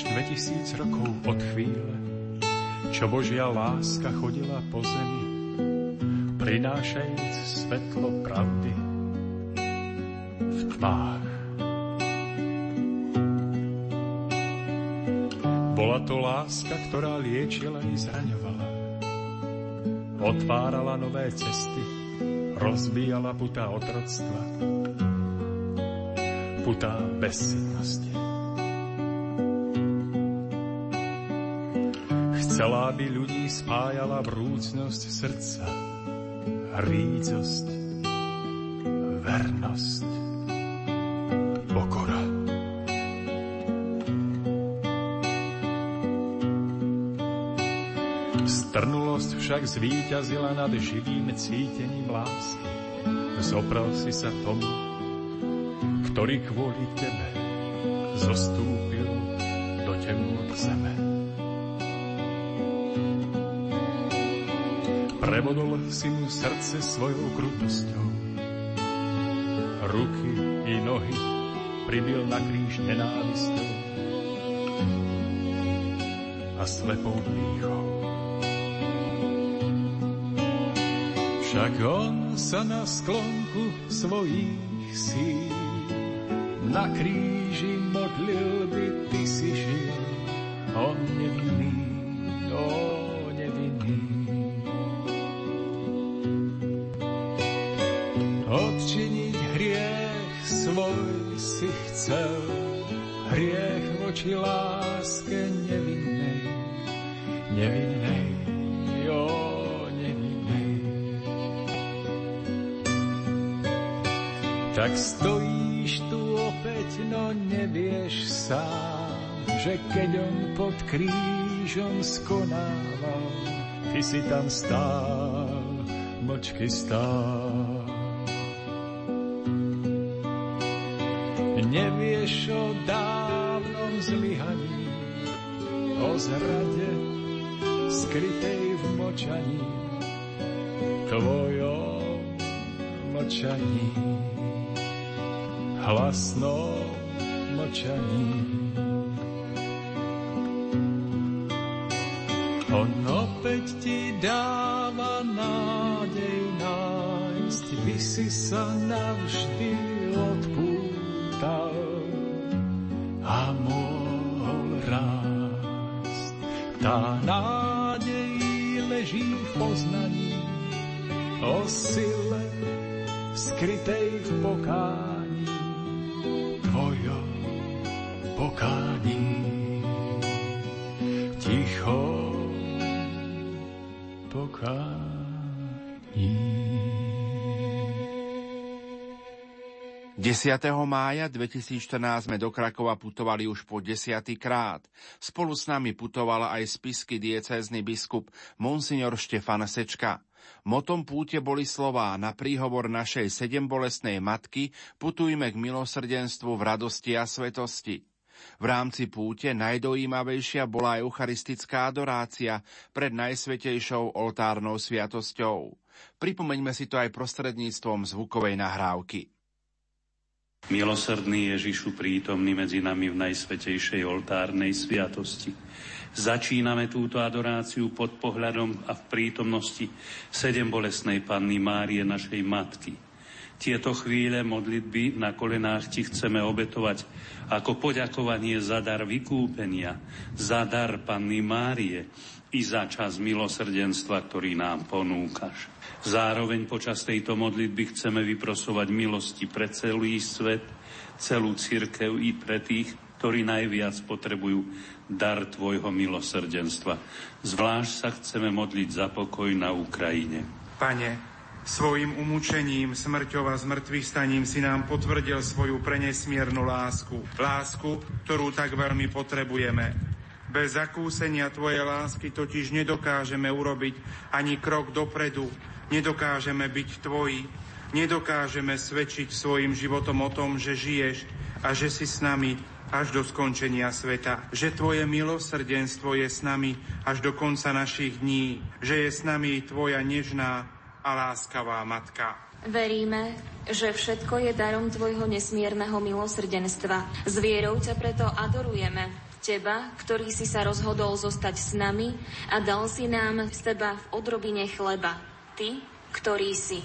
než 2000 rokov od chvíle, čo Božia láska chodila po zemi, prinášajúc svetlo pravdy v tmách. Bola to láska, ktorá liečila i zraňovala. Otvárala nové cesty, rozbíjala putá otroctva, putá bezsidnosti. Chcela, aby ľudí spájala vrúcnosť srdca, rícosť, vernosť, pokora. Strnulosť však zvíťazila nad živým cítením lásky. Zoprel si sa tomu, ktorý kvôli tebe zostúpil do temnot zeme. Prevodol si mu srdce svojou krutosťou. Ruky i nohy pribil na kríž nenávistou a slepou dýchou. Však on sa na sklonku svojich síl na kríži modlil by ty si žil, on nevinný, voči láske nevinnej, nevinnej, jo, nevinnej. Tak stojíš tu opäť, no nevieš sám, že keď on pod krížom skonával, ty si tam stál, močky stál. Nevieš o dávnom zlyhaní, o zrade skrytej v močaní, tvojom močaní, hlasnom močaní. On opäť ti dáva nádej nájsť, by si sa navždy Tá nádej leží v poznaní o sile skrytej v pokání 10. mája 2014 sme do Krakova putovali už po desiatý krát. Spolu s nami putovala aj spisky diecézny biskup Monsignor Štefan Sečka. Motom púte boli slová na príhovor našej sedembolesnej matky putujme k milosrdenstvu v radosti a svetosti. V rámci púte najdojímavejšia bola eucharistická adorácia pred najsvetejšou oltárnou sviatosťou. Pripomeňme si to aj prostredníctvom zvukovej nahrávky. Milosrdný Ježišu prítomný medzi nami v najsvetejšej oltárnej sviatosti. Začíname túto adoráciu pod pohľadom a v prítomnosti sedem bolesnej Panny Márie, našej Matky. Tieto chvíle modlitby na kolenách ti chceme obetovať ako poďakovanie za dar vykúpenia, za dar Panny Márie i za čas milosrdenstva, ktorý nám ponúkaš. Zároveň počas tejto modlitby chceme vyprosovať milosti pre celý svet, celú církev i pre tých, ktorí najviac potrebujú dar Tvojho milosrdenstva. Zvlášť sa chceme modliť za pokoj na Ukrajine. Pane, svojim umúčením, smrťou a zmrtvých staním si nám potvrdil svoju prenesmiernu lásku. Lásku, ktorú tak veľmi potrebujeme. Bez zakúsenia Tvojej lásky totiž nedokážeme urobiť ani krok dopredu, nedokážeme byť tvoji, nedokážeme svedčiť svojim životom o tom, že žiješ a že si s nami až do skončenia sveta. Že Tvoje milosrdenstvo je s nami až do konca našich dní. Že je s nami Tvoja nežná a láskavá Matka. Veríme, že všetko je darom Tvojho nesmierneho milosrdenstva. S vierou ťa preto adorujeme Teba, ktorý si sa rozhodol zostať s nami a dal si nám z Teba v odrobine chleba. Ty, ktorý si.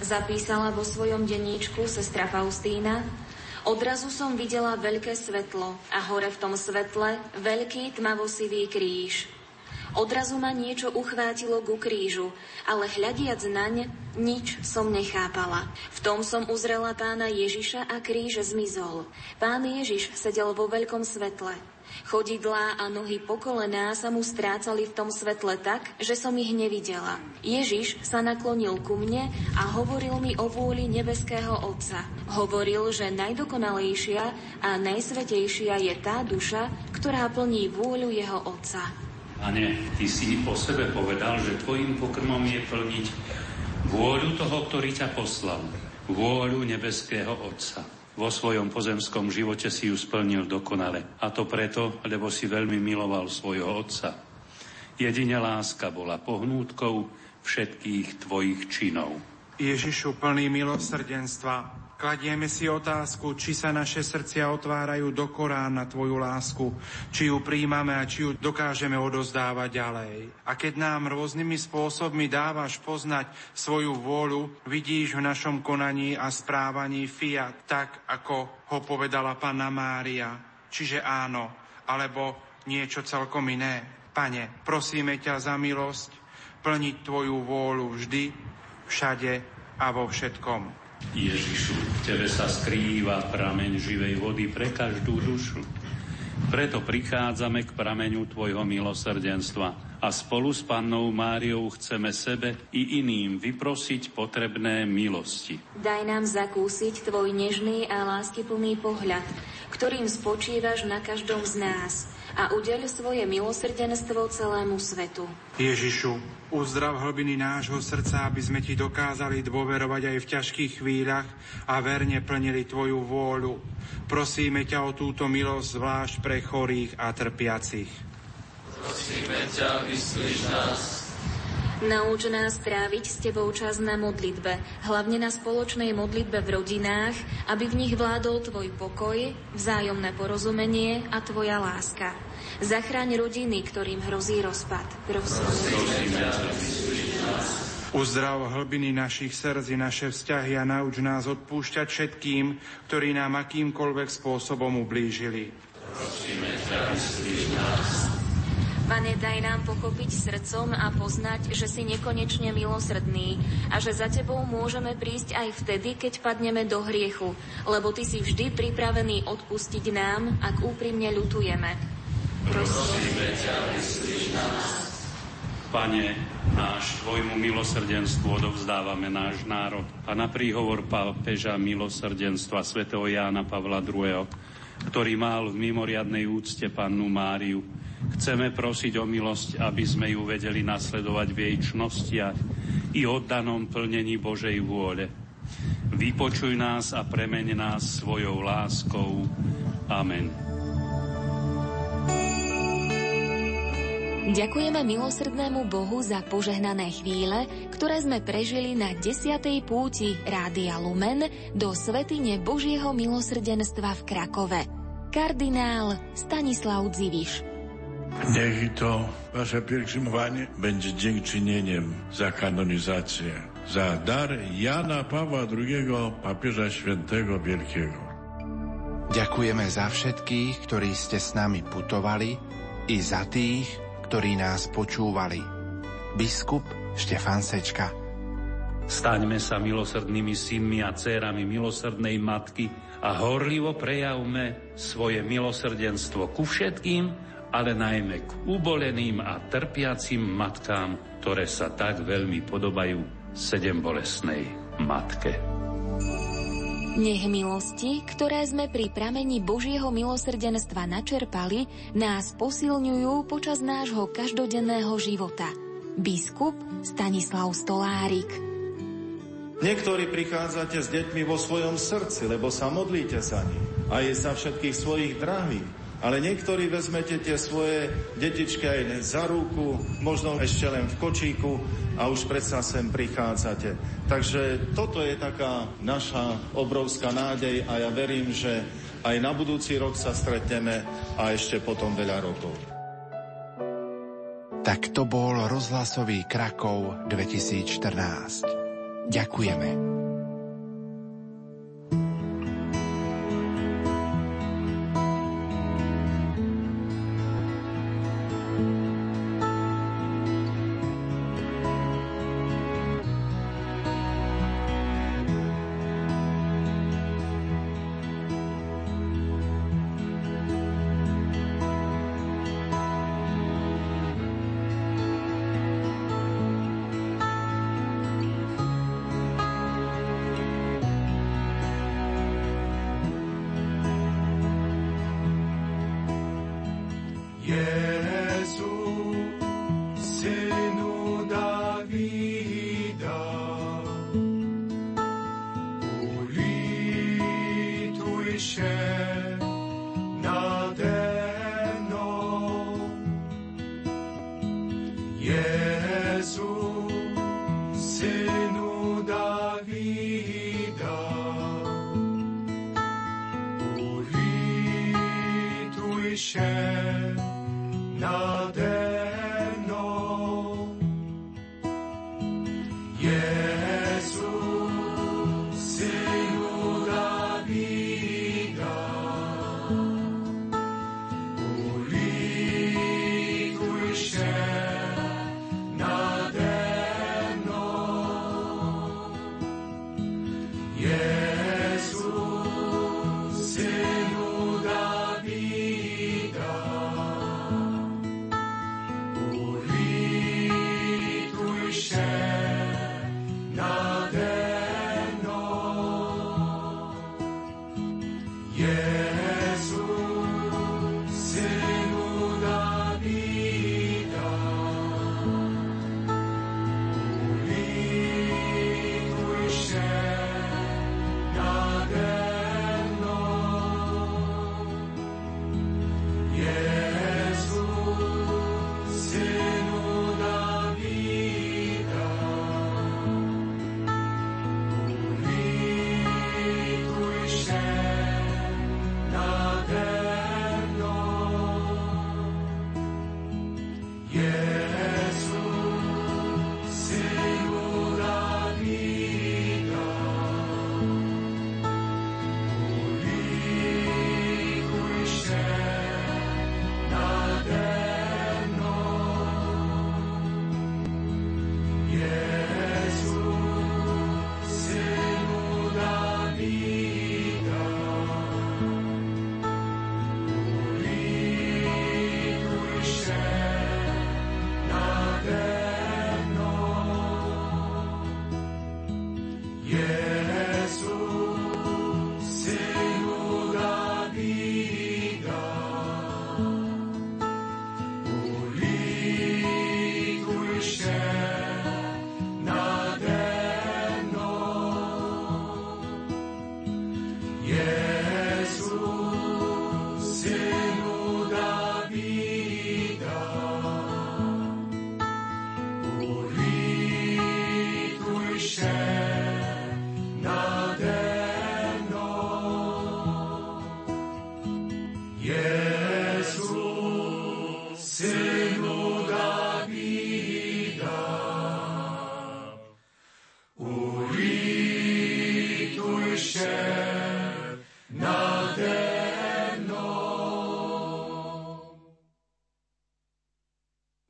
zapísala vo svojom denníčku sestra Faustína, odrazu som videla veľké svetlo a hore v tom svetle veľký tmavosivý kríž. Odrazu ma niečo uchvátilo ku krížu, ale hľadiac naň, nič som nechápala. V tom som uzrela pána Ježiša a kríž zmizol. Pán Ježiš sedel vo veľkom svetle. Chodidlá a nohy pokolená sa mu strácali v tom svetle tak, že som ich nevidela. Ježiš sa naklonil ku mne a hovoril mi o vôli nebeského Otca. Hovoril, že najdokonalejšia a najsvetejšia je tá duša, ktorá plní vôľu jeho Otca. Pane, Ty si o sebe povedal, že Tvojim pokrmom je plniť vôľu toho, ktorý ťa poslal. Vôľu nebeského Otca vo svojom pozemskom živote si ju splnil dokonale. A to preto, lebo si veľmi miloval svojho otca. Jedine láska bola pohnútkou všetkých tvojich činov. Ježišu plný milosrdenstva, Kladieme si otázku, či sa naše srdcia otvárajú do Korán na Tvoju lásku, či ju príjmame a či ju dokážeme odozdávať ďalej. A keď nám rôznymi spôsobmi dávaš poznať svoju vôľu, vidíš v našom konaní a správaní fiat, tak ako ho povedala Panna Mária. Čiže áno, alebo niečo celkom iné. Pane, prosíme ťa za milosť plniť Tvoju vôľu vždy, všade a vo všetkom. Ježišu, v Tebe sa skrýva prameň živej vody pre každú dušu. Preto prichádzame k prameňu Tvojho milosrdenstva a spolu s Pannou Máriou chceme sebe i iným vyprosiť potrebné milosti. Daj nám zakúsiť Tvoj nežný a láskyplný pohľad, ktorým spočívaš na každom z nás a udeľ svoje milosrdenstvo celému svetu. Ježišu, uzdrav hlbiny nášho srdca, aby sme Ti dokázali dôverovať aj v ťažkých chvíľach a verne plnili Tvoju vôľu. Prosíme ťa o túto milosť zvlášť pre chorých a trpiacich. Prosíme ťa, vyslíš nás. Nauč nás tráviť s Tebou čas na modlitbe, hlavne na spoločnej modlitbe v rodinách, aby v nich vládol Tvoj pokoj, vzájomné porozumenie a Tvoja láska. Zachráň rodiny, ktorým hrozí rozpad. Prosím. Uzdrav hlbiny našich srdc i naše vzťahy a nauč nás odpúšťať všetkým, ktorí nám akýmkoľvek spôsobom ublížili. Prosíme. Pane, daj nám pochopiť srdcom a poznať, že si nekonečne milosrdný a že za Tebou môžeme prísť aj vtedy, keď padneme do hriechu, lebo Ty si vždy pripravený odpustiť nám, ak úprimne ľutujeme. Prosíme ťa, vyslíš nás. Pane, náš Tvojmu milosrdenstvu odovzdávame náš národ a na príhovor pápeža milosrdenstva svätého Jána Pavla II., ktorý mal v mimoriadnej úcte pannu Máriu, Chceme prosiť o milosť, aby sme ju vedeli nasledovať v jej čnostiach i oddanom plnení Božej vôle. Vypočuj nás a premeň nás svojou láskou. Amen. Ďakujeme milosrdnému Bohu za požehnané chvíle, ktoré sme prežili na 10. púti Rádia Lumen do Svetine Božieho milosrdenstva v Krakove. Kardinál Stanislav Dziviš. Niech to wasze pielgrzymowanie będzie dziękczynieniem za kanonizację, za dar Jana Pawła II, papieża świętego wielkiego. Ďakujeme za všetkých, ktorí ste s nami putovali i za tých, ktorí nás počúvali. Biskup Štefan Sečka Staňme sa milosrdnými synmi a dcérami milosrdnej matky a horlivo prejavme svoje milosrdenstvo ku všetkým, ale najmä k uboleným a trpiacim matkám, ktoré sa tak veľmi podobajú sedem bolesnej matke. Nech milosti, ktoré sme pri pramení Božieho milosrdenstva načerpali, nás posilňujú počas nášho každodenného života. Biskup Stanislav Stolárik Niektorí prichádzate s deťmi vo svojom srdci, lebo sa modlíte za nich a je za všetkých svojich drahých ale niektorí vezmete tie svoje detičky aj za ruku, možno ešte len v kočíku a už predsa sem prichádzate. Takže toto je taká naša obrovská nádej a ja verím, že aj na budúci rok sa stretneme a ešte potom veľa rokov. Tak to bol rozhlasový Krakov 2014. Ďakujeme.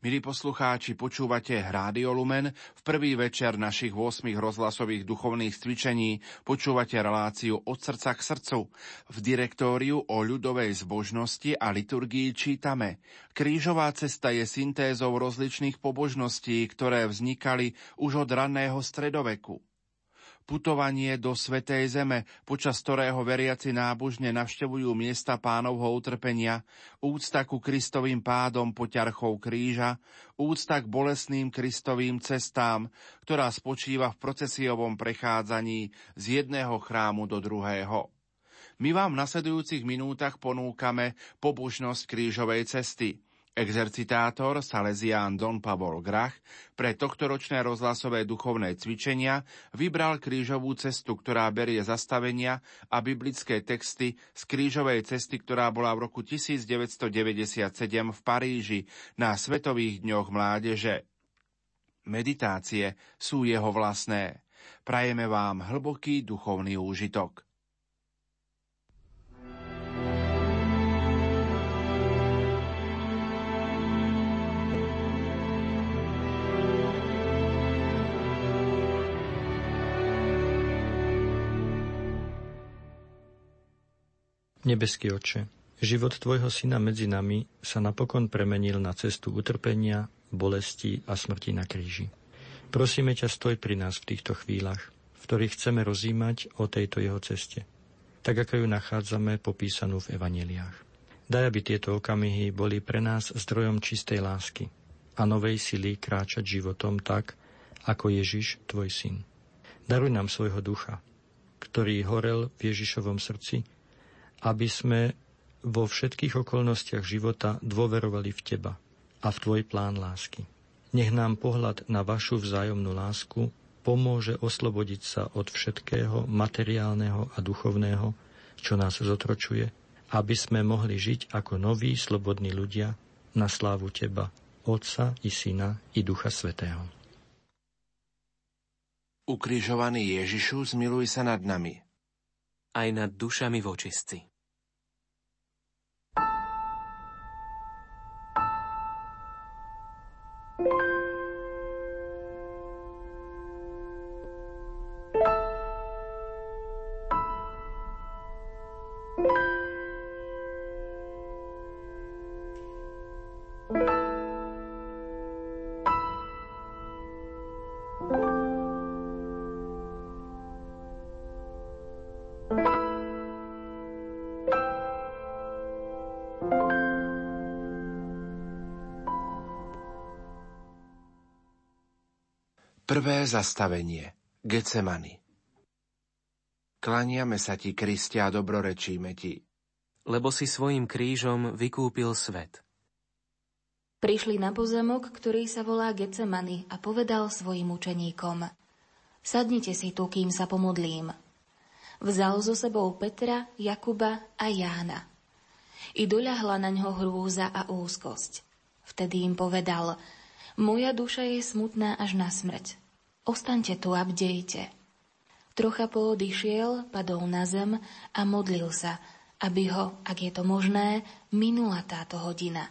Milí poslucháči, počúvate Rádio Lumen. V prvý večer našich 8 rozhlasových duchovných cvičení počúvate reláciu od srdca k srdcu. V direktóriu o ľudovej zbožnosti a liturgii čítame. Krížová cesta je syntézou rozličných pobožností, ktoré vznikali už od raného stredoveku putovanie do Svetej Zeme, počas ktorého veriaci nábožne navštevujú miesta pánovho utrpenia, úcta ku Kristovým pádom po ťarchou kríža, úcta k bolesným Kristovým cestám, ktorá spočíva v procesiovom prechádzaní z jedného chrámu do druhého. My vám v nasledujúcich minútach ponúkame pobožnosť krížovej cesty – Exercitátor Salesián Don Pavol Grach pre tohtoročné rozhlasové duchovné cvičenia vybral krížovú cestu, ktorá berie zastavenia a biblické texty z krížovej cesty, ktorá bola v roku 1997 v Paríži na Svetových dňoch mládeže. Meditácie sú jeho vlastné. Prajeme vám hlboký duchovný úžitok. Nebeský oče, život Tvojho Syna medzi nami sa napokon premenil na cestu utrpenia, bolesti a smrti na kríži. Prosíme ťa, stoj pri nás v týchto chvíľach, v ktorých chceme rozímať o tejto jeho ceste, tak ako ju nachádzame popísanú v evaneliách. Daj, aby tieto okamihy boli pre nás zdrojom čistej lásky a novej sily kráčať životom tak, ako Ježiš, Tvoj Syn. Daruj nám svojho ducha, ktorý horel v Ježišovom srdci, aby sme vo všetkých okolnostiach života dôverovali v Teba a v Tvoj plán lásky. Nech nám pohľad na vašu vzájomnú lásku pomôže oslobodiť sa od všetkého materiálneho a duchovného, čo nás zotročuje, aby sme mohli žiť ako noví slobodní ľudia na slávu Teba, Otca i Syna i Ducha Svetého. Ukrižovaný Ježišu, zmiluj sa nad nami. Aj nad dušami vočistci. Zastavenie. Getsemany. Klaniame sa ti, Kristia, a dobrorečíme ti. Lebo si svojim krížom vykúpil svet. Prišli na pozemok, ktorý sa volá Getsemany a povedal svojim učeníkom Sadnite si tu, kým sa pomodlím. Vzal so sebou Petra, Jakuba a Jána. I doľahla na ňo hrúza a úzkosť. Vtedy im povedal Moja duša je smutná až na smrť Ostaňte tu a bdejte. Trocha poodišiel, padol na zem a modlil sa, aby ho, ak je to možné, minula táto hodina.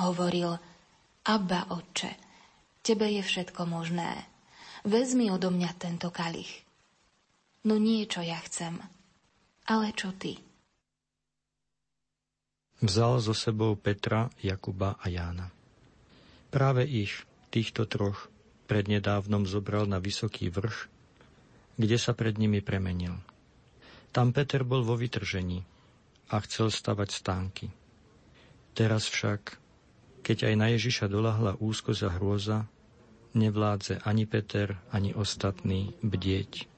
Hovoril, Abba, Otče, Tebe je všetko možné. Vezmi odo mňa tento kalich. No nie, čo ja chcem, ale čo Ty. Vzal so sebou Petra, Jakuba a Jána. Práve ich, týchto troch, prednedávnom zobral na vysoký vrch, kde sa pred nimi premenil. Tam Peter bol vo vytržení a chcel stavať stánky. Teraz však, keď aj na Ježiša dolahla úzkosť a hrôza, nevládze ani Peter, ani ostatní bdieť.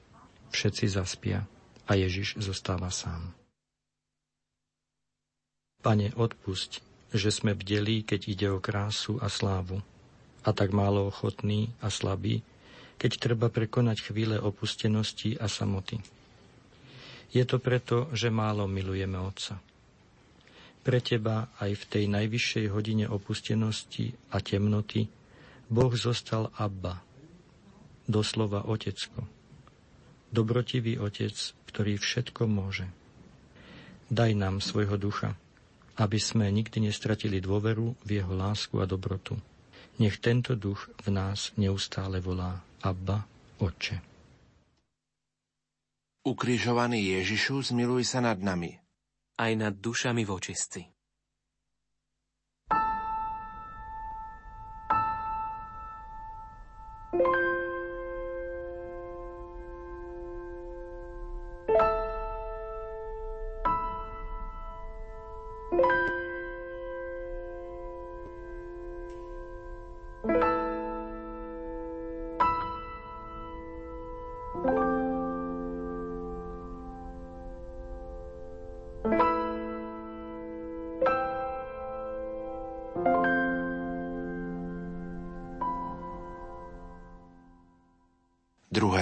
Všetci zaspia a Ježiš zostáva sám. Pane, odpusť, že sme bdeli, keď ide o krásu a slávu a tak málo ochotný a slabý, keď treba prekonať chvíle opustenosti a samoty. Je to preto, že málo milujeme Otca. Pre teba aj v tej najvyššej hodine opustenosti a temnoty Boh zostal Abba, doslova Otecko. Dobrotivý Otec, ktorý všetko môže. Daj nám svojho ducha, aby sme nikdy nestratili dôveru v jeho lásku a dobrotu Nech tento duch v nás neustále volá Abba, Otče. Ukrižovaný Ježišu, zmiluj sa nad nami. Aj nad dušami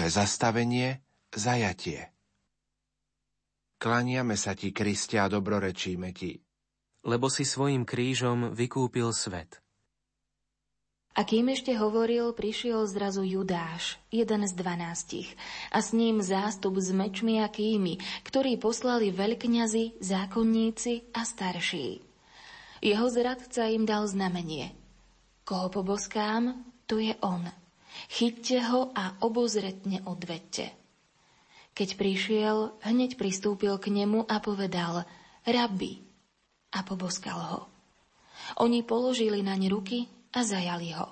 Zastavenie, zajatie. Klaniame sa ti, Kriste, a dobrorečíme ti. Lebo si svojim krížom vykúpil svet. A kým ešte hovoril, prišiel zrazu Judáš, jeden z dvanástich, a s ním zástup s mečmi a kými, ktorí poslali veľkňazi, zákonníci a starší. Jeho zradca im dal znamenie. Koho poboskám, to je on – Chyťte ho a obozretne odvedte. Keď prišiel, hneď pristúpil k nemu a povedal Rabbi a poboskal ho. Oni položili naň ruky a zajali ho.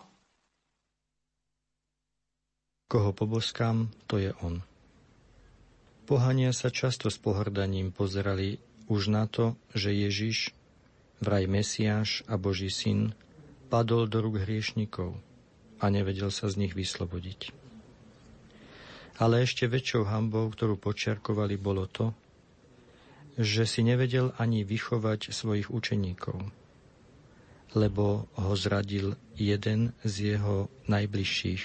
Koho poboskám, to je on. Pohania sa často s pohrdaním pozerali už na to, že Ježiš, vraj Mesiáš a Boží syn, padol do rúk hriešnikov – a nevedel sa z nich vyslobodiť. Ale ešte väčšou hambou, ktorú počiarkovali, bolo to, že si nevedel ani vychovať svojich učeníkov, lebo ho zradil jeden z jeho najbližších,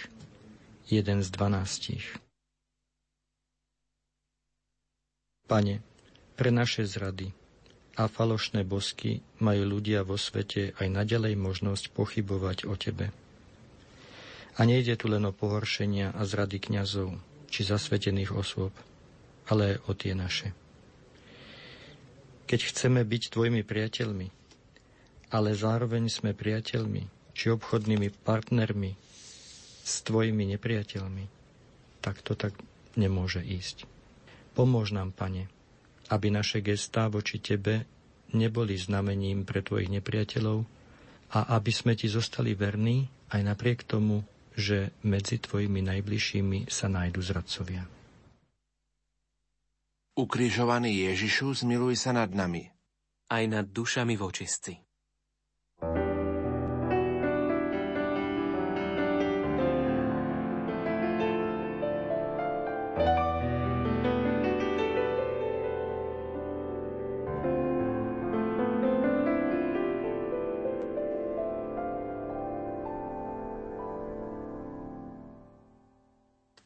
jeden z dvanástich. Pane, pre naše zrady a falošné bosky majú ľudia vo svete aj naďalej možnosť pochybovať o Tebe. A nejde tu len o pohoršenia a zrady kňazov či zasvetených osôb, ale o tie naše. Keď chceme byť tvojimi priateľmi, ale zároveň sme priateľmi či obchodnými partnermi s tvojimi nepriateľmi, tak to tak nemôže ísť. Pomôž nám, Pane, aby naše gestá voči Tebe neboli znamením pre Tvojich nepriateľov a aby sme Ti zostali verní aj napriek tomu, že medzi tvojimi najbližšími sa nájdu zradcovia. Ukrižovaný Ježišu, zmiluj sa nad nami. Aj nad dušami vočistci.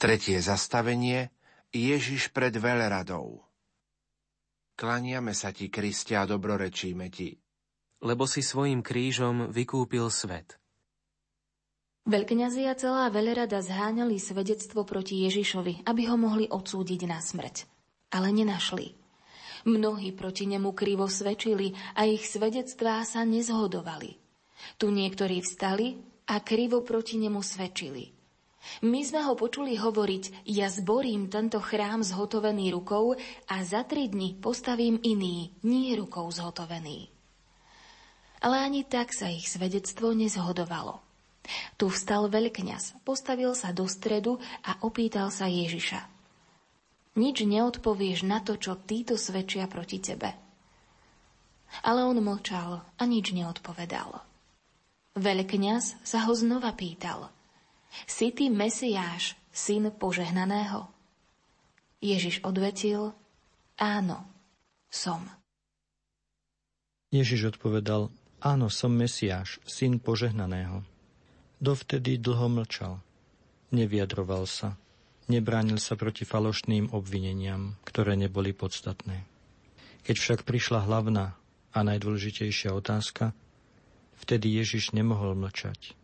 Tretie zastavenie Ježiš pred veľradou. Klaniame sa ti, Kriste, a dobrorečíme ti. Lebo si svojim krížom vykúpil svet. Veľkňazi a celá veľrada zháňali svedectvo proti Ježišovi, aby ho mohli odsúdiť na smrť. Ale nenašli. Mnohí proti nemu krivo svedčili a ich svedectvá sa nezhodovali. Tu niektorí vstali a krivo proti nemu svedčili – my sme ho počuli hovoriť, ja zborím tento chrám zhotovený rukou a za tri dni postavím iný, nie rukou zhotovený. Ale ani tak sa ich svedectvo nezhodovalo. Tu vstal veľkňaz, postavil sa do stredu a opýtal sa Ježiša. Nič neodpovieš na to, čo títo svedčia proti tebe. Ale on mlčal a nič neodpovedal. Veľkňaz sa ho znova pýtal – si ty Mesiáš, syn požehnaného? Ježiš odvetil, áno, som. Ježiš odpovedal, áno, som Mesiáš, syn požehnaného. Dovtedy dlho mlčal. Nevyjadroval sa. Nebránil sa proti falošným obvineniam, ktoré neboli podstatné. Keď však prišla hlavná a najdôležitejšia otázka, vtedy Ježiš nemohol mlčať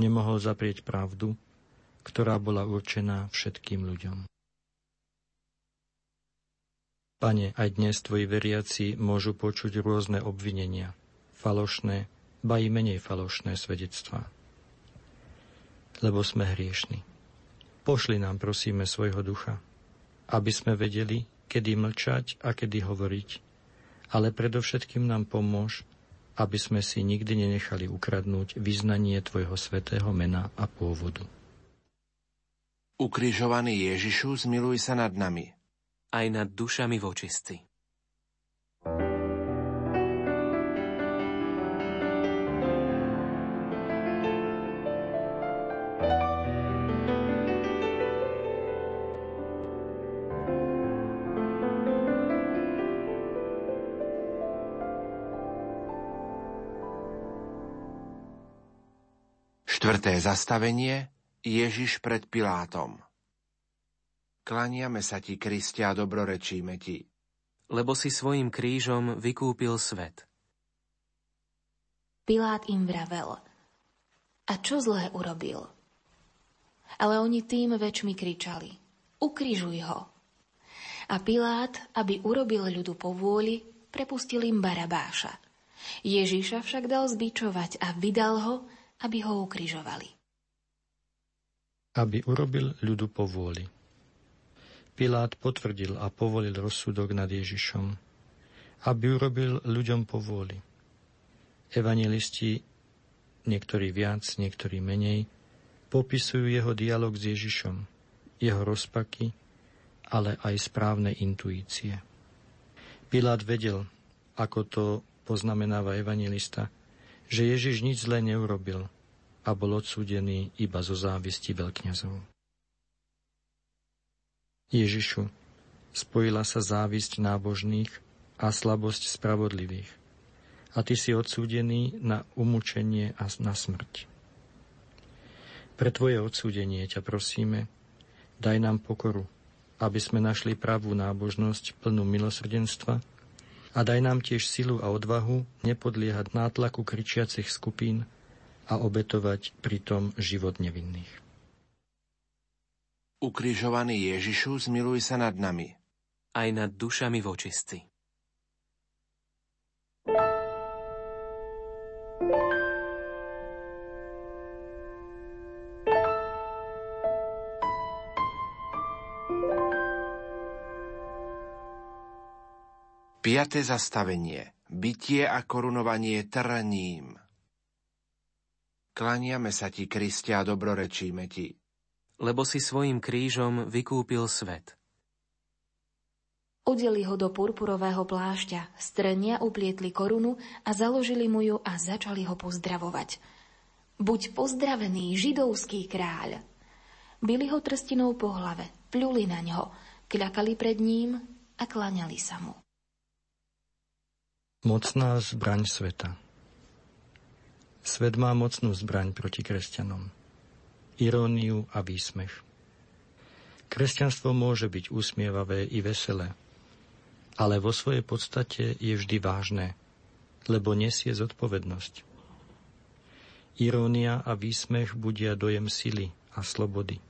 nemohol zaprieť pravdu, ktorá bola určená všetkým ľuďom. Pane, aj dnes tvoji veriaci môžu počuť rôzne obvinenia, falošné, ba i menej falošné svedectvá. lebo sme hriešni. Pošli nám, prosíme, svojho ducha, aby sme vedeli, kedy mlčať a kedy hovoriť, ale predovšetkým nám pomôž, aby sme si nikdy nenechali ukradnúť vyznanie Tvojho svetého mena a pôvodu. Ukrižovaný Ježišu, zmiluj sa nad nami. Aj nad dušami vočistci. Štvrté zastavenie Ježiš pred Pilátom Klaniame sa ti, Kristia, a dobrorečíme ti. Lebo si svojim krížom vykúpil svet. Pilát im vravel. A čo zlé urobil? Ale oni tým väčšmi kričali. Ukrižuj ho. A Pilát, aby urobil ľudu povôli, prepustil im Barabáša. Ježíša však dal zbičovať a vydal ho, aby ho ukrižovali. Aby urobil ľudu povôli. Pilát potvrdil a povolil rozsudok nad Ježišom, aby urobil ľuďom povôli. Evangelisti, niektorí viac, niektorí menej, popisujú jeho dialog s Ježišom, jeho rozpaky, ale aj správne intuície. Pilát vedel, ako to poznamenáva evangelista, že Ježiš nič zlé neurobil a bol odsúdený iba zo závisti veľkňazov. Ježišu, spojila sa závisť nábožných a slabosť spravodlivých a ty si odsúdený na umúčenie a na smrť. Pre tvoje odsúdenie ťa prosíme, daj nám pokoru, aby sme našli pravú nábožnosť plnú milosrdenstva a daj nám tiež silu a odvahu nepodliehať nátlaku kričiacich skupín a obetovať pritom život nevinných. Ukrižovaný Ježišu, zmiluj sa nad nami. Aj nad dušami vočistci. Piaté zastavenie. Bytie a korunovanie trním. Klaniame sa ti, Kristia, a dobrorečíme ti. Lebo si svojim krížom vykúpil svet. Udeli ho do purpurového plášťa, strnia uplietli korunu a založili mu ju a začali ho pozdravovať. Buď pozdravený, židovský kráľ. Byli ho trstinou po hlave, pľuli na ňo, kľakali pred ním a klaňali sa mu. Mocná zbraň sveta Svet má mocnú zbraň proti kresťanom. Iróniu a výsmech. Kresťanstvo môže byť úsmievavé i veselé, ale vo svojej podstate je vždy vážne, lebo nesie zodpovednosť. Irónia a výsmech budia dojem sily a slobody.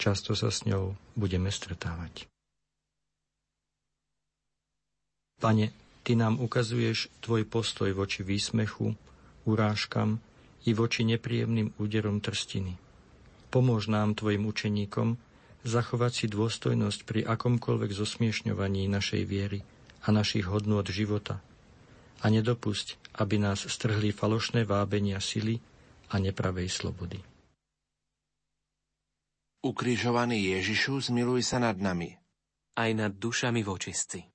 Často sa s ňou budeme stretávať. Pane, Ty nám ukazuješ tvoj postoj voči výsmechu, urážkam i voči nepríjemným úderom trstiny. Pomôž nám, tvojim učeníkom, zachovať si dôstojnosť pri akomkoľvek zosmiešňovaní našej viery a našich hodnôt života a nedopusť, aby nás strhli falošné vábenia sily a nepravej slobody. Ukrižovaný Ježišu, zmiluj sa nad nami. Aj nad dušami vočistci.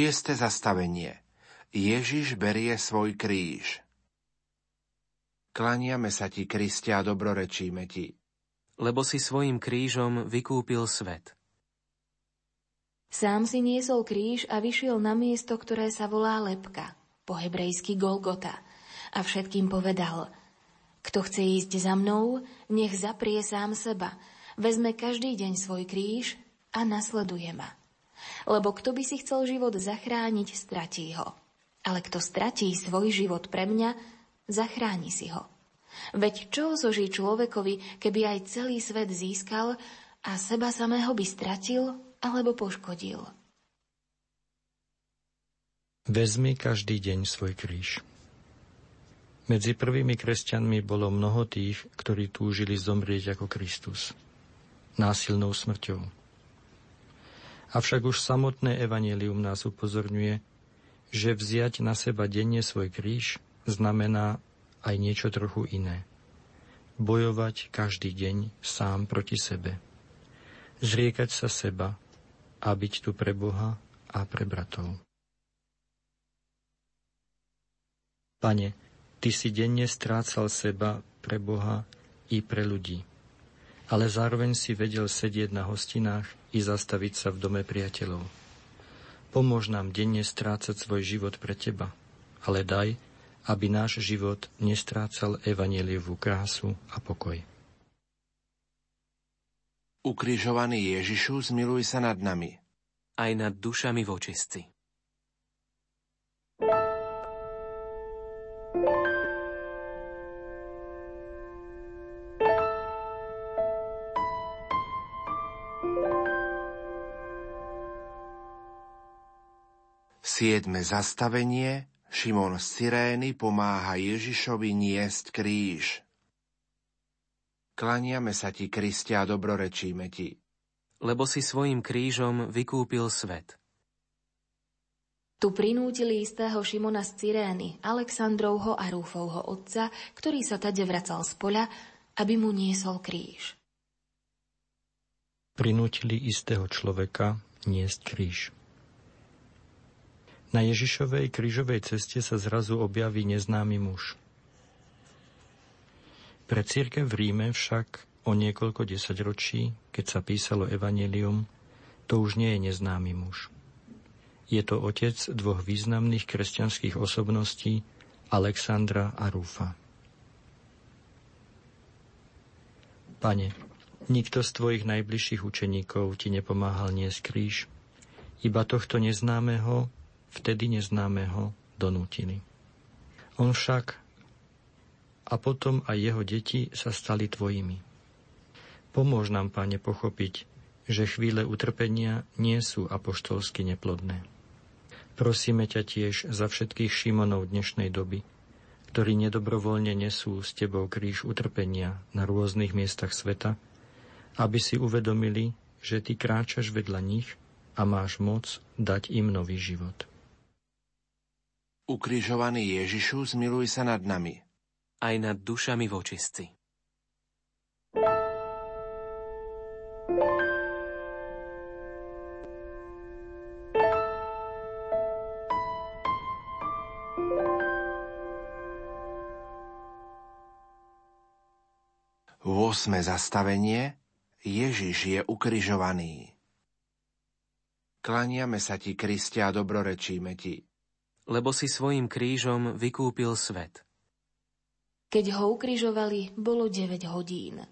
Šieste zastavenie. Ježiš berie svoj kríž. Klaniame sa ti, Kristia, a dobrorečíme ti. Lebo si svojim krížom vykúpil svet. Sám si niesol kríž a vyšiel na miesto, ktoré sa volá Lepka, po hebrejsky Golgota, a všetkým povedal, kto chce ísť za mnou, nech zaprie sám seba, vezme každý deň svoj kríž a nasleduje ma. Lebo kto by si chcel život zachrániť, stratí ho. Ale kto stratí svoj život pre mňa, zachráni si ho. Veď čo zoží človekovi, keby aj celý svet získal a seba samého by stratil alebo poškodil? Vezmi každý deň svoj kríž. Medzi prvými kresťanmi bolo mnoho tých, ktorí túžili zomrieť ako Kristus. Násilnou smrťou. Avšak už samotné evanelium nás upozorňuje, že vziať na seba denne svoj kríž znamená aj niečo trochu iné. Bojovať každý deň sám proti sebe. Zriekať sa seba a byť tu pre Boha a pre bratov. Pane, Ty si denne strácal seba pre Boha i pre ľudí, ale zároveň si vedel sedieť na hostinách i zastaviť sa v dome priateľov. Pomôž nám denne strácať svoj život pre Teba, ale daj, aby náš život nestrácal evanelievú krásu a pokoj. Ukrižovaný Ježišu, zmiluj sa nad nami. Aj nad dušami vočistci. Siedme zastavenie Šimon z Cyrény pomáha Ježišovi niesť kríž. Klaniame sa ti, Kristia, a dobrorečíme ti. Lebo si svojim krížom vykúpil svet. Tu prinútili istého Šimona z Cyrény, Aleksandrovho a Rúfovho otca, ktorý sa tade vracal z poľa, aby mu niesol kríž. Prinútili istého človeka niesť kríž. Na Ježišovej krížovej ceste sa zrazu objaví neznámy muž. Pre církev v Ríme však o niekoľko desaťročí, keď sa písalo Evangelium, to už nie je neznámy muž. Je to otec dvoch významných kresťanských osobností, Alexandra a Rúfa. Pane, nikto z tvojich najbližších učeníkov ti nepomáhal niesť kríž, iba tohto neznámeho vtedy neznámeho donútili. On však a potom aj jeho deti sa stali tvojimi. Pomôž nám, Pane, pochopiť, že chvíle utrpenia nie sú apoštolsky neplodné. Prosíme ťa tiež za všetkých Šimonov dnešnej doby, ktorí nedobrovoľne nesú s tebou kríž utrpenia na rôznych miestach sveta, aby si uvedomili, že ty kráčaš vedľa nich a máš moc dať im nový život. Ukrižovaný Ježišu, zmiluj sa nad nami. Aj nad dušami vočistci. Vosme zastavenie Ježiš je ukrižovaný. Klaniame sa ti, Kristia, a dobrorečíme ti lebo si svojim krížom vykúpil svet. Keď ho ukrižovali, bolo 9 hodín.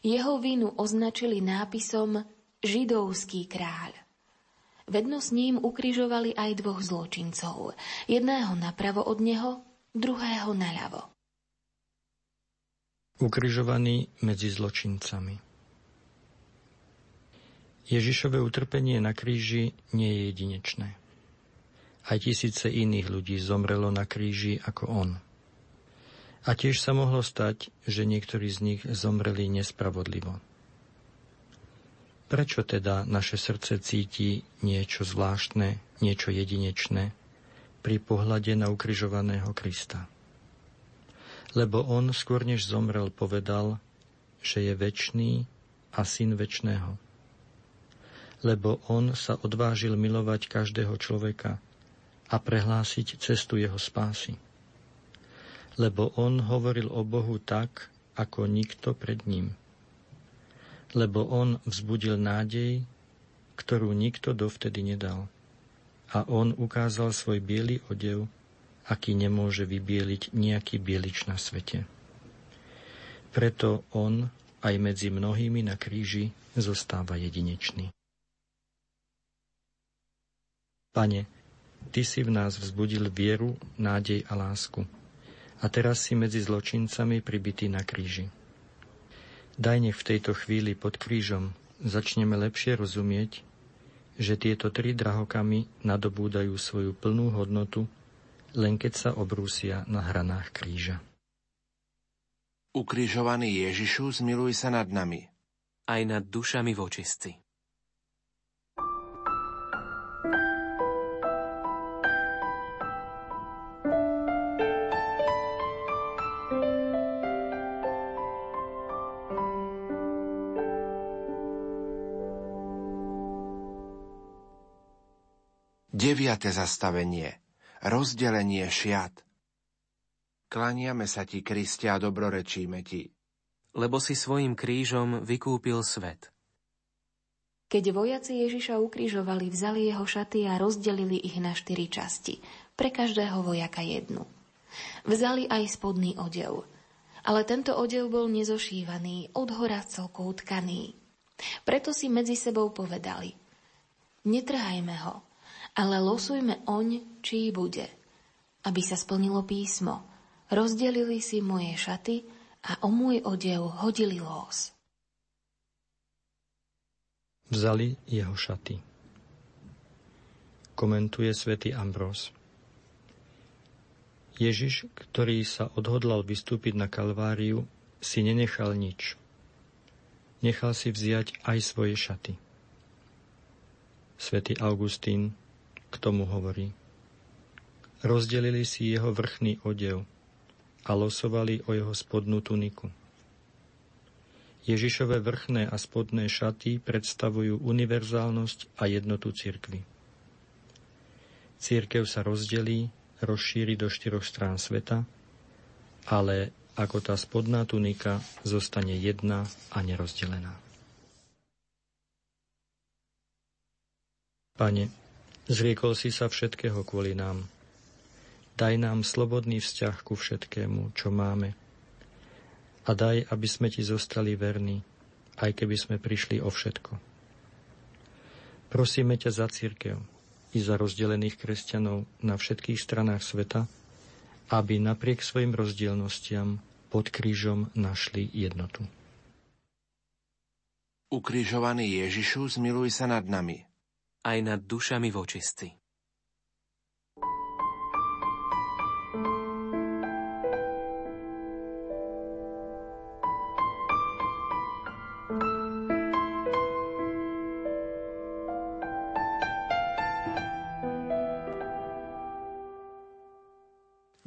Jeho vínu označili nápisom Židovský kráľ. Vedno s ním ukrižovali aj dvoch zločincov. Jedného napravo od neho, druhého naľavo. Ukrižovaný medzi zločincami. Ježišové utrpenie na kríži nie je jedinečné. Aj tisíce iných ľudí zomrelo na kríži ako on. A tiež sa mohlo stať, že niektorí z nich zomreli nespravodlivo. Prečo teda naše srdce cíti niečo zvláštne, niečo jedinečné pri pohľade na ukrižovaného Krista? Lebo on skôr než zomrel povedal, že je väčší a syn väčšného. Lebo on sa odvážil milovať každého človeka, a prehlásiť cestu jeho spásy. Lebo on hovoril o Bohu tak, ako nikto pred ním. Lebo on vzbudil nádej, ktorú nikto dovtedy nedal. A on ukázal svoj biely odev, aký nemôže vybieliť nejaký bielič na svete. Preto on aj medzi mnohými na kríži zostáva jedinečný. Pane, Ty si v nás vzbudil vieru, nádej a lásku. a teraz si medzi zločincami pribitý na kríži. Daj nech v tejto chvíli pod krížom začneme lepšie rozumieť, že tieto tri drahokamy nadobúdajú svoju plnú hodnotu, len keď sa obrúsia na hranách kríža. Ukrižovaný Ježišu, zmiluj sa nad nami. Aj nad dušami vočistci. Deviate zastavenie. Rozdelenie šiat. Klaniame sa ti, Kriste, a dobrorečíme ti. Lebo si svojim krížom vykúpil svet. Keď vojaci Ježiša ukrižovali, vzali jeho šaty a rozdelili ich na štyri časti. Pre každého vojaka jednu. Vzali aj spodný odev. Ale tento odev bol nezošívaný, od hora celkou utkaný. Preto si medzi sebou povedali. Netrhajme ho, ale losujme oň, čí bude. Aby sa splnilo písmo. Rozdelili si moje šaty a o môj odev hodili los. Vzali jeho šaty. Komentuje svätý Ambrós. Ježiš, ktorý sa odhodlal vystúpiť na Kalváriu, si nenechal nič. Nechal si vziať aj svoje šaty. Svetý Augustín k tomu hovorí. Rozdelili si jeho vrchný odev a losovali o jeho spodnú tuniku. Ježišové vrchné a spodné šaty predstavujú univerzálnosť a jednotu cirkvy. Církev sa rozdelí, rozšíri do štyroch strán sveta, ale ako tá spodná tunika zostane jedna a nerozdelená. Pane, Zriekol si sa všetkého kvôli nám. Daj nám slobodný vzťah ku všetkému, čo máme. A daj, aby sme ti zostali verní, aj keby sme prišli o všetko. Prosíme ťa za církev i za rozdelených kresťanov na všetkých stranách sveta, aby napriek svojim rozdielnostiam pod krížom našli jednotu. Ukrižovaný Ježišu, zmiluj sa nad nami – aj nad dušami vočistci.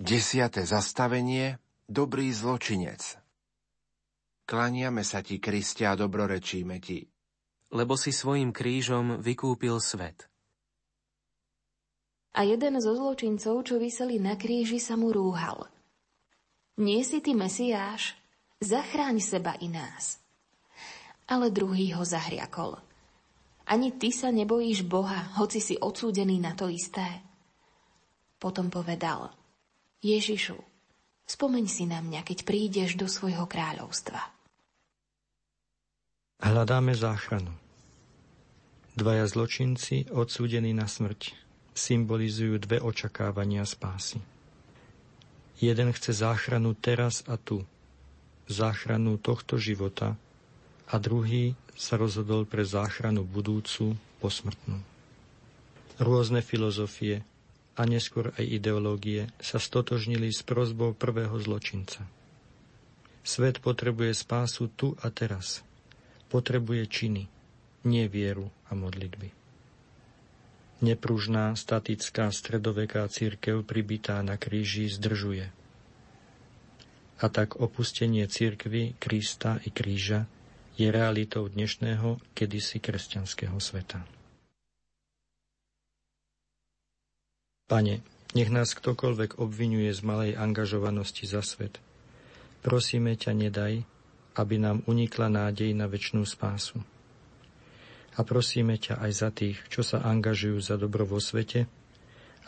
Desiate zastavenie Dobrý zločinec Klaniame sa ti, Kristia, a dobrorečíme ti lebo si svojim krížom vykúpil svet. A jeden zo zločincov, čo vyseli na kríži, sa mu rúhal. Nie si ty Mesiáš? Zachráň seba i nás. Ale druhý ho zahriakol. Ani ty sa nebojíš Boha, hoci si odsúdený na to isté. Potom povedal, Ježišu, spomeň si na mňa, keď prídeš do svojho kráľovstva. Hľadáme záchranu. Dvaja zločinci, odsúdení na smrť, symbolizujú dve očakávania spásy. Jeden chce záchranu teraz a tu, záchranu tohto života, a druhý sa rozhodol pre záchranu budúcu, posmrtnú. Rôzne filozofie a neskôr aj ideológie sa stotožnili s prozbou prvého zločinca. Svet potrebuje spásu tu a teraz – potrebuje činy, nie vieru a modlitby. Nepružná, statická stredoveká církev pribitá na kríži zdržuje. A tak opustenie církvy, Krista i kríža je realitou dnešného, kedysi kresťanského sveta. Pane, nech nás ktokoľvek obvinuje z malej angažovanosti za svet. Prosíme ťa, nedaj, aby nám unikla nádej na väčšnú spásu. A prosíme ťa aj za tých, čo sa angažujú za dobro vo svete,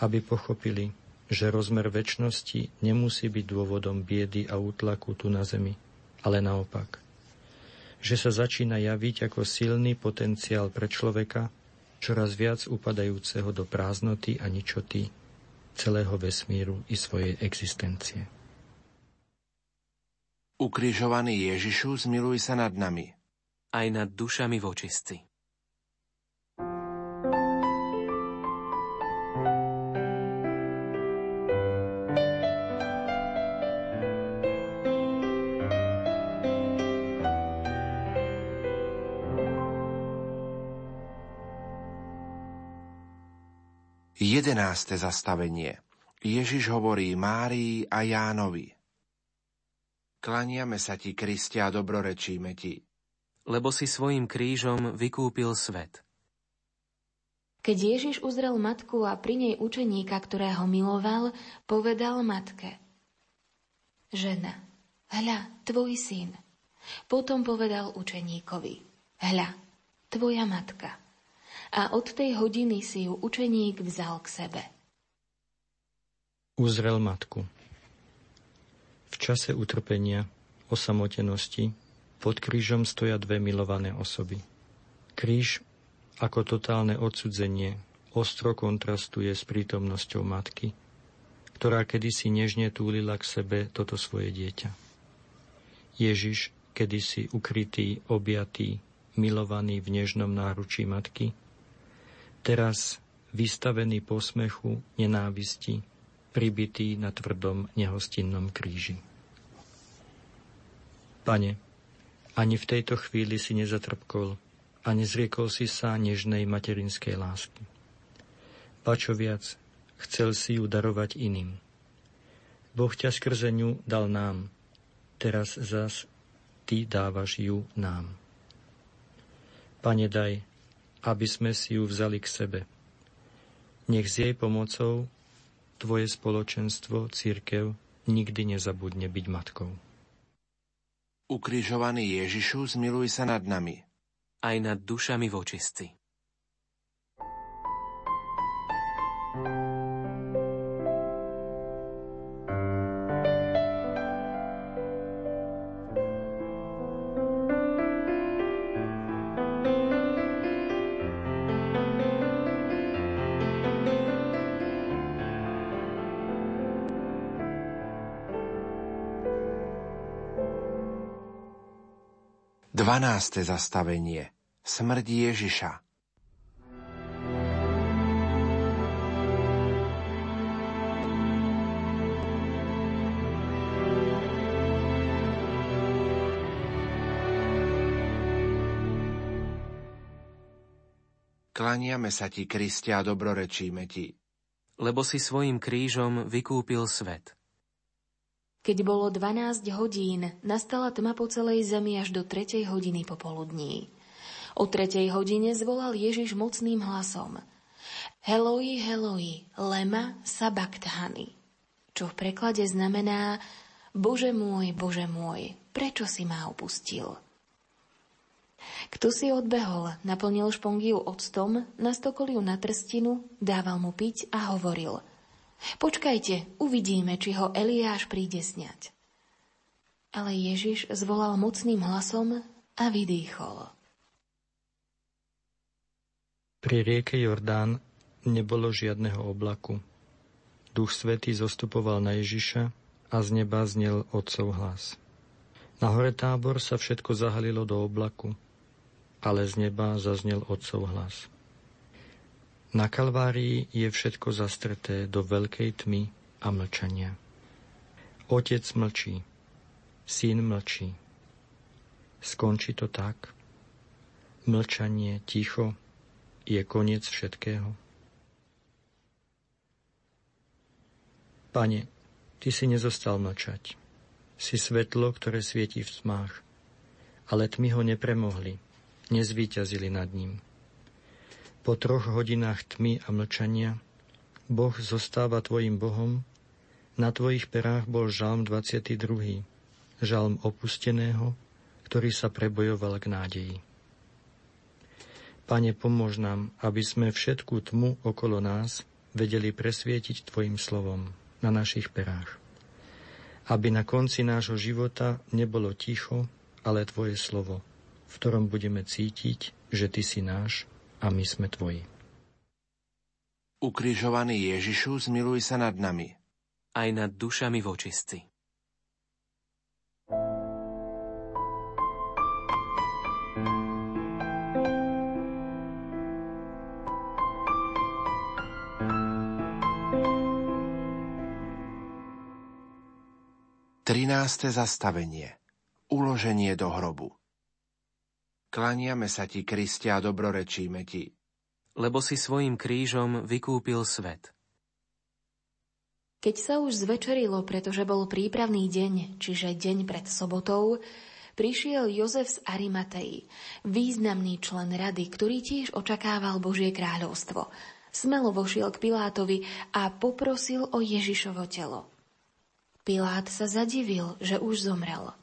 aby pochopili, že rozmer väčšnosti nemusí byť dôvodom biedy a útlaku tu na zemi, ale naopak. Že sa začína javiť ako silný potenciál pre človeka, čoraz viac upadajúceho do prázdnoty a ničoty celého vesmíru i svojej existencie. Ukrižovaný Ježišu, zmiluj sa nad nami. Aj nad dušami vočistci. Jedenáste zastavenie. Ježiš hovorí Márii a Jánovi. Klaniame sa ti, Kristia, a dobrorečíme ti. Lebo si svojim krížom vykúpil svet. Keď Ježiš uzrel matku a pri nej učeníka, ktorého miloval, povedal matke. Žena, hľa, tvoj syn. Potom povedal učeníkovi. Hľa, tvoja matka a od tej hodiny si ju učeník vzal k sebe. Uzrel matku. Čase utrpenia, osamotenosti, pod krížom stoja dve milované osoby. Kríž ako totálne odsudzenie ostro kontrastuje s prítomnosťou matky, ktorá kedysi nežne túlila k sebe toto svoje dieťa. Ježiš, kedysi ukrytý, objatý, milovaný v nežnom náručí matky, teraz vystavený posmechu, nenávisti, pribitý na tvrdom nehostinnom kríži. Pane, ani v tejto chvíli si nezatrpkol a nezriekol si sa nežnej materinskej lásky. Pačo viac, chcel si ju darovať iným. Boh ťa skrze ňu dal nám, teraz zas ty dávaš ju nám. Pane, daj, aby sme si ju vzali k sebe. Nech s jej pomocou Tvoje spoločenstvo, církev, nikdy nezabudne byť matkou. Ukrižovaný Ježišu, zmiluj sa nad nami. Aj nad dušami vočistci. 12. zastavenie Smrť Ježiša Klaniame sa ti, Kristia, a dobrorečíme ti. Lebo si svojim krížom vykúpil svet – keď bolo 12 hodín, nastala tma po celej zemi až do 3. hodiny popoludní. O 3. hodine zvolal Ježiš mocným hlasom. Heloi, Heloi, lema sabachthani. Čo v preklade znamená Bože môj, Bože môj, prečo si ma opustil? Kto si odbehol, naplnil špongiu octom, nastokol ju na trstinu, dával mu piť a hovoril – Počkajte, uvidíme, či ho Eliáš príde sňať. Ale Ježiš zvolal mocným hlasom a vydýchol. Pri rieke Jordán nebolo žiadneho oblaku. Duch Svetý zostupoval na Ježiša a z neba znel otcov hlas. Na hore tábor sa všetko zahalilo do oblaku, ale z neba zaznel otcov hlas. Na Kalvárii je všetko zastreté do veľkej tmy a mlčania. Otec mlčí, syn mlčí. Skončí to tak? Mlčanie, ticho je koniec všetkého? Pane, Ty si nezostal mlčať. Si svetlo, ktoré svieti v tmách. Ale tmy ho nepremohli, nezvíťazili nad ním. Po troch hodinách tmy a mlčania Boh zostáva tvojim Bohom, na tvojich perách bol žalm 22. Žalm opusteného, ktorý sa prebojoval k nádeji. Pane, pomôž nám, aby sme všetku tmu okolo nás vedeli presvietiť Tvojim slovom na našich perách. Aby na konci nášho života nebolo ticho, ale Tvoje slovo, v ktorom budeme cítiť, že Ty si náš a my sme Tvoji. Ukrižovaný Ježišu, zmiluj sa nad nami. Aj nad dušami v očistci. Trináste zastavenie. Uloženie do hrobu. Klaniame sa ti, Kristia, a dobrorečíme ti. Lebo si svojim krížom vykúpil svet. Keď sa už zvečerilo, pretože bol prípravný deň, čiže deň pred sobotou, prišiel Jozef z Arimatei, významný člen rady, ktorý tiež očakával Božie kráľovstvo. Smelo vošiel k Pilátovi a poprosil o Ježišovo telo. Pilát sa zadivil, že už zomrel.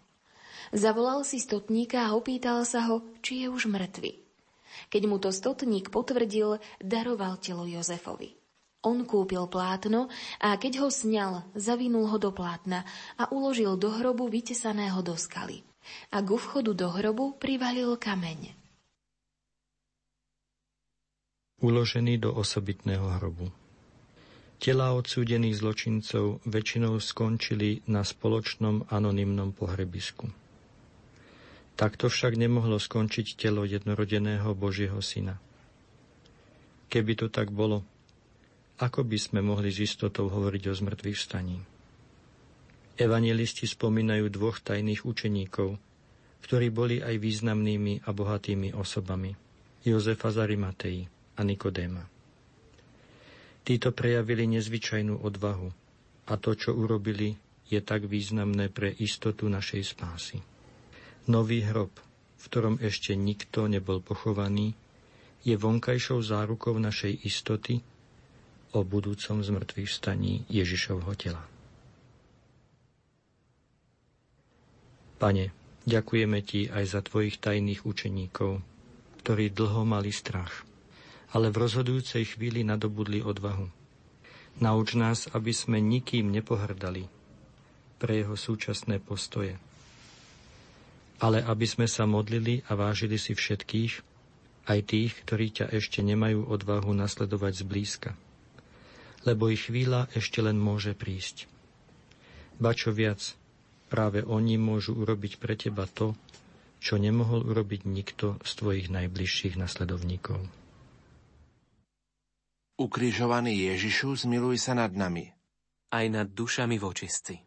Zavolal si stotníka a opýtal sa ho, či je už mŕtvy. Keď mu to stotník potvrdil, daroval telo Jozefovi. On kúpil plátno a keď ho sňal, zavinul ho do plátna a uložil do hrobu vytesaného do skaly. A ku vchodu do hrobu privalil kameň. Uložený do osobitného hrobu. Tela odsúdených zločincov väčšinou skončili na spoločnom anonymnom pohrebisku. Takto však nemohlo skončiť telo jednorodeného Božieho Syna. Keby to tak bolo, ako by sme mohli s istotou hovoriť o zmrtvých vstaní? Evangelisti spomínajú dvoch tajných učeníkov, ktorí boli aj významnými a bohatými osobami, Jozefa z Arimatei a Nikodéma. Títo prejavili nezvyčajnú odvahu a to, čo urobili, je tak významné pre istotu našej spásy. Nový hrob, v ktorom ešte nikto nebol pochovaný, je vonkajšou zárukou našej istoty o budúcom zmrtvých vstaní Ježišovho tela. Pane, ďakujeme Ti aj za Tvojich tajných učeníkov, ktorí dlho mali strach – ale v rozhodujúcej chvíli nadobudli odvahu. Nauč nás, aby sme nikým nepohrdali pre jeho súčasné postoje, ale aby sme sa modlili a vážili si všetkých, aj tých, ktorí ťa ešte nemajú odvahu nasledovať zblízka. Lebo ich chvíľa ešte len môže prísť. Ba čo viac, práve oni môžu urobiť pre teba to, čo nemohol urobiť nikto z tvojich najbližších nasledovníkov. Ukrižovaný Ježišu, zmiluj sa nad nami. Aj nad dušami vočistci.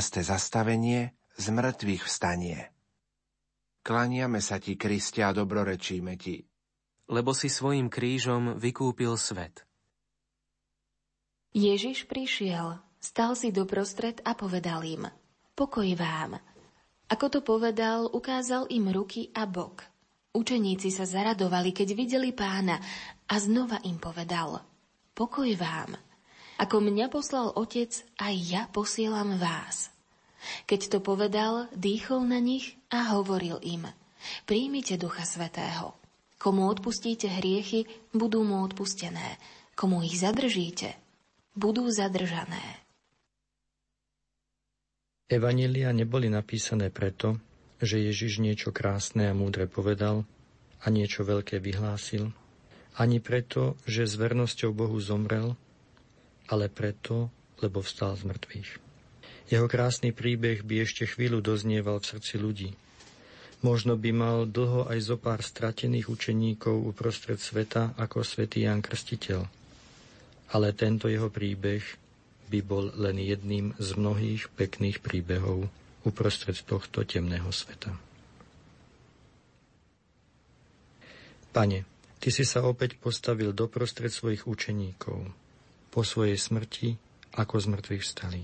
14. zastavenie z mŕtvych vstanie. Klaniame sa ti, Kristia, a dobrorečíme ti. Lebo si svojim krížom vykúpil svet. Ježiš prišiel, stal si doprostred a povedal im, pokoj vám. Ako to povedal, ukázal im ruky a bok. Učeníci sa zaradovali, keď videli pána a znova im povedal, pokoj vám. Ako mňa poslal Otec, aj ja posielam vás. Keď to povedal, dýchol na nich a hovoril im, príjmite Ducha Svetého. Komu odpustíte hriechy, budú mu odpustené. Komu ich zadržíte, budú zadržané. Evanília neboli napísané preto, že Ježiš niečo krásne a múdre povedal a niečo veľké vyhlásil, ani preto, že s vernosťou Bohu zomrel ale preto, lebo vstal z mŕtvych. Jeho krásny príbeh by ešte chvíľu doznieval v srdci ľudí. Možno by mal dlho aj zo pár stratených učeníkov uprostred sveta ako svätý Ján Krstiteľ. Ale tento jeho príbeh by bol len jedným z mnohých pekných príbehov uprostred tohto temného sveta. Pane, Ty si sa opäť postavil doprostred svojich učeníkov – po svojej smrti ako z mŕtvych vstali.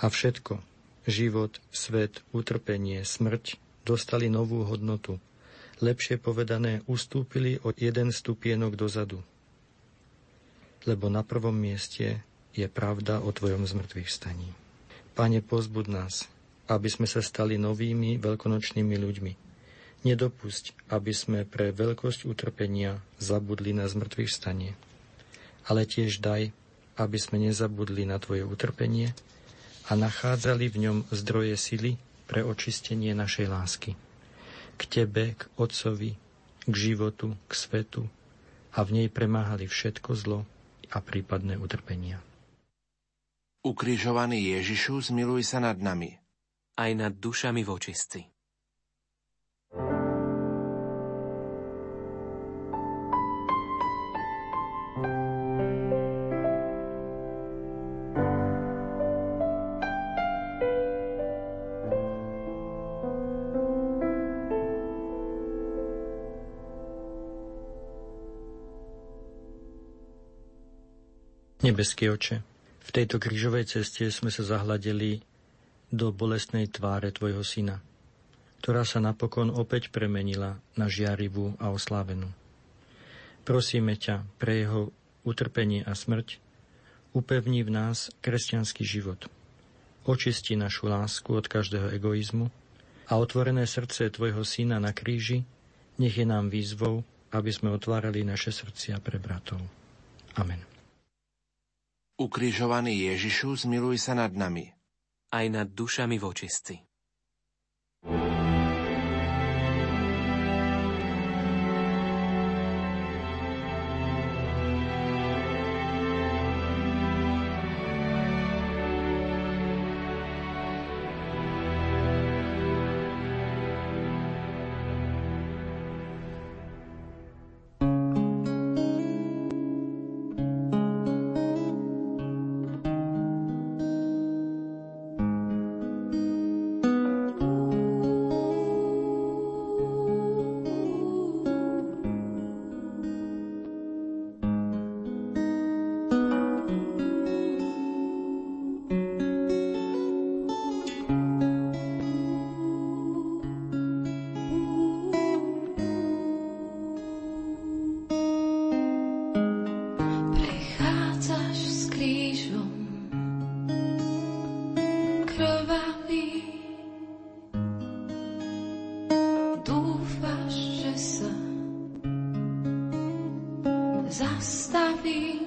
A všetko, život, svet, utrpenie, smrť, dostali novú hodnotu. Lepšie povedané, ustúpili o jeden stupienok dozadu. Lebo na prvom mieste je pravda o Tvojom zmrtvých staní. Pane, pozbud nás, aby sme sa stali novými veľkonočnými ľuďmi. Nedopusť, aby sme pre veľkosť utrpenia zabudli na zmrtvých stanie ale tiež daj, aby sme nezabudli na Tvoje utrpenie a nachádzali v ňom zdroje sily pre očistenie našej lásky. K Tebe, k Otcovi, k životu, k svetu a v nej premáhali všetko zlo a prípadné utrpenia. Ukrižovaný Ježišu, zmiluj sa nad nami. Aj nad dušami vočistci. Nebeský oče, v tejto krížovej ceste sme sa zahľadili do bolestnej tváre Tvojho Syna, ktorá sa napokon opäť premenila na žiarivú a oslávenú. Prosíme ťa pre jeho utrpenie a smrť, upevni v nás kresťanský život. Očisti našu lásku od každého egoizmu a otvorené srdce Tvojho Syna na kríži nech je nám výzvou, aby sme otvárali naše srdcia pre bratov. Amen. Ukrižovaný Ježišu, zmiluj sa nad nami. Aj nad dušami pri zastavím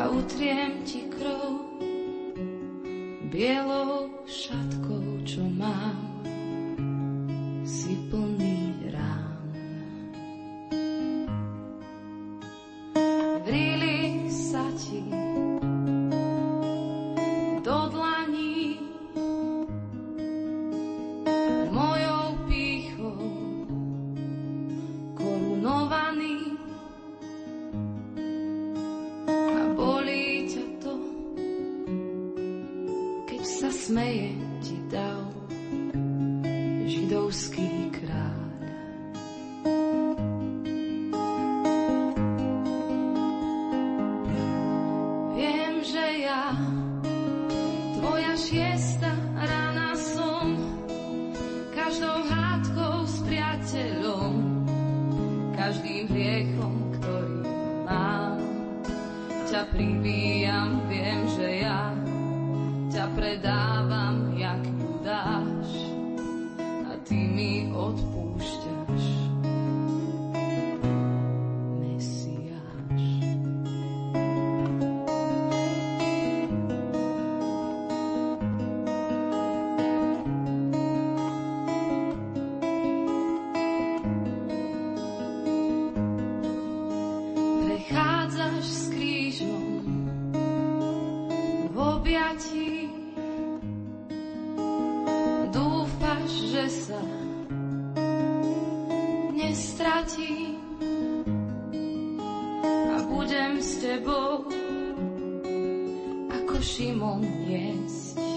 a utriem ti krv. Bielou Yes.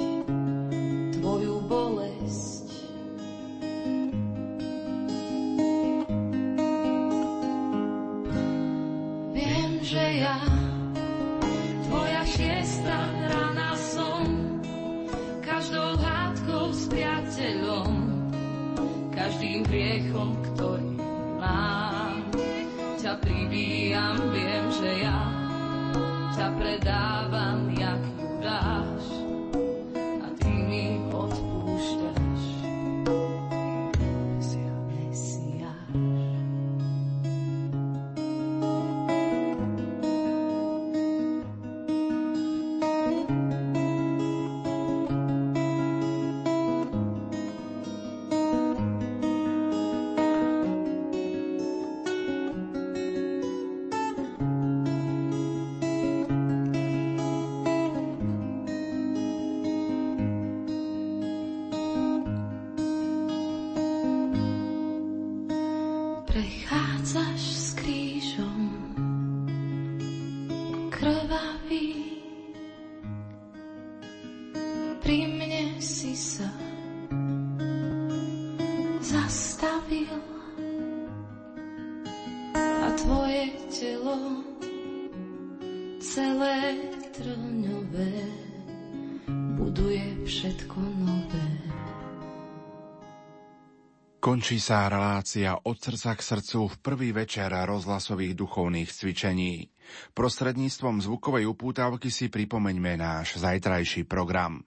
Končí sa relácia od srdca k srdcu v prvý večer rozhlasových duchovných cvičení. Prostredníctvom zvukovej upútavky si pripomeňme náš zajtrajší program.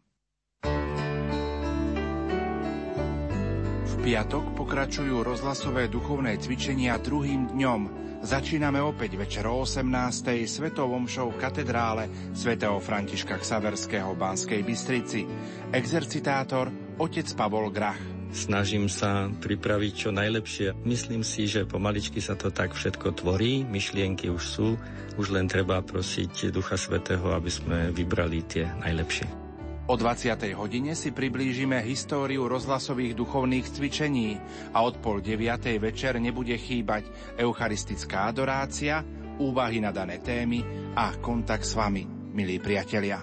V piatok pokračujú rozhlasové duchovné cvičenia druhým dňom. Začíname opäť večer o 18. svetovom show v katedrále svätého Františka Ksaverského Banskej Bystrici. Exercitátor otec Pavol Grach. Snažím sa pripraviť čo najlepšie. Myslím si, že pomaličky sa to tak všetko tvorí, myšlienky už sú, už len treba prosiť Ducha Svetého, aby sme vybrali tie najlepšie. O 20. hodine si priblížime históriu rozhlasových duchovných cvičení a od pol 9. večer nebude chýbať eucharistická adorácia, úvahy na dané témy a kontakt s vami, milí priatelia.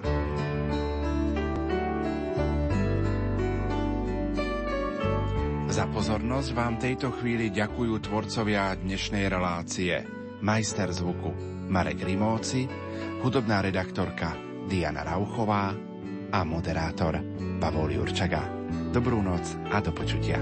Za pozornosť vám tejto chvíli ďakujú tvorcovia dnešnej relácie. Majster zvuku Marek Rimóci, hudobná redaktorka Diana Rauchová a moderátor Pavol Jurčaga. Dobrú noc a do počutia.